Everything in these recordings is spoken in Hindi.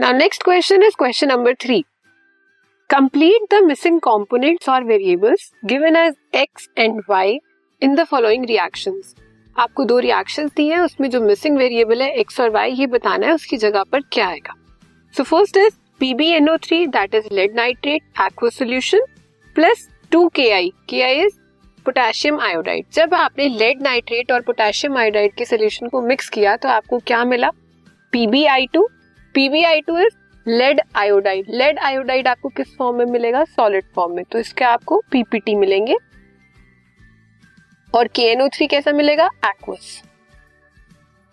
Now next question is question number three complete the missing components और variables given as X and Y in the following reactions आपको दो रिएक्शंस दी हैं, उसमें जो मिसिंग वेरिएबल है एक्स और वाई ये बताना है उसकी जगह पर क्या आएगा। So first is PbNO3 that is lead nitrate aqua solution plus 2 Ki Ki is potassium iodide जब आपने लेड नाइट्रेट और पोटेशियम आयोडाइड के सोल्यूशन को मिक्स किया तो आपको क्या मिला? PbI2 PbI2 is lead iodide lead iodide आपको किस फॉर्म में मिलेगा? सॉलिड फॉर्म में। तो इसके आपको पीपीटी मिलेंगे। और KNO3 कैसा मिलेगा? एक्वस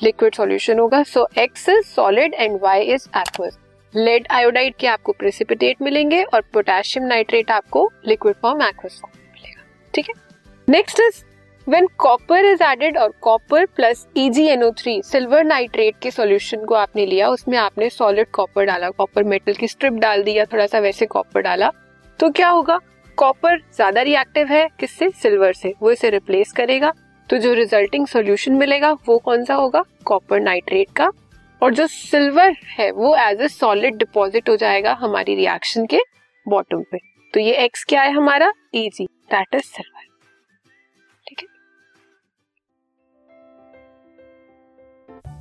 लिक्विड सॉल्यूशन होगा। So X is solid and Y is aqueous lead iodide के आपको प्रेसिपिटेट मिलेंगे और पोटेशियम नाइट्रेट आपको लिक्विड फॉर्म एक्वस फॉर्म मिलेगा। ठीक है? Next is when copper is added और copper plus EgNO3 silver nitrate के सॉल्यूशन को आपने लिया, उसमें आपने सॉलिड कॉपर डाला कॉपर मेटल की स्ट्रिप डाल दी या थोड़ा सा वैसे कॉपर डाला तो क्या होगा? कॉपर ज़्यादा रिएक्टिव है किससे? सिल्वर से। वो इसे रिप्लेस करेगा। तो जो रिजल्टिंग सॉल्यूशन मिलेगा, वो कौन सा होगा? कॉपर नाइट्रेट का। और जो सिल्वर है, वो एज ए सॉलिड डिपॉजिट हो जाएगा हमारी रिएक्शन के बॉटम पे। तो ये एक्स क्या है हमारा? Easy that is silver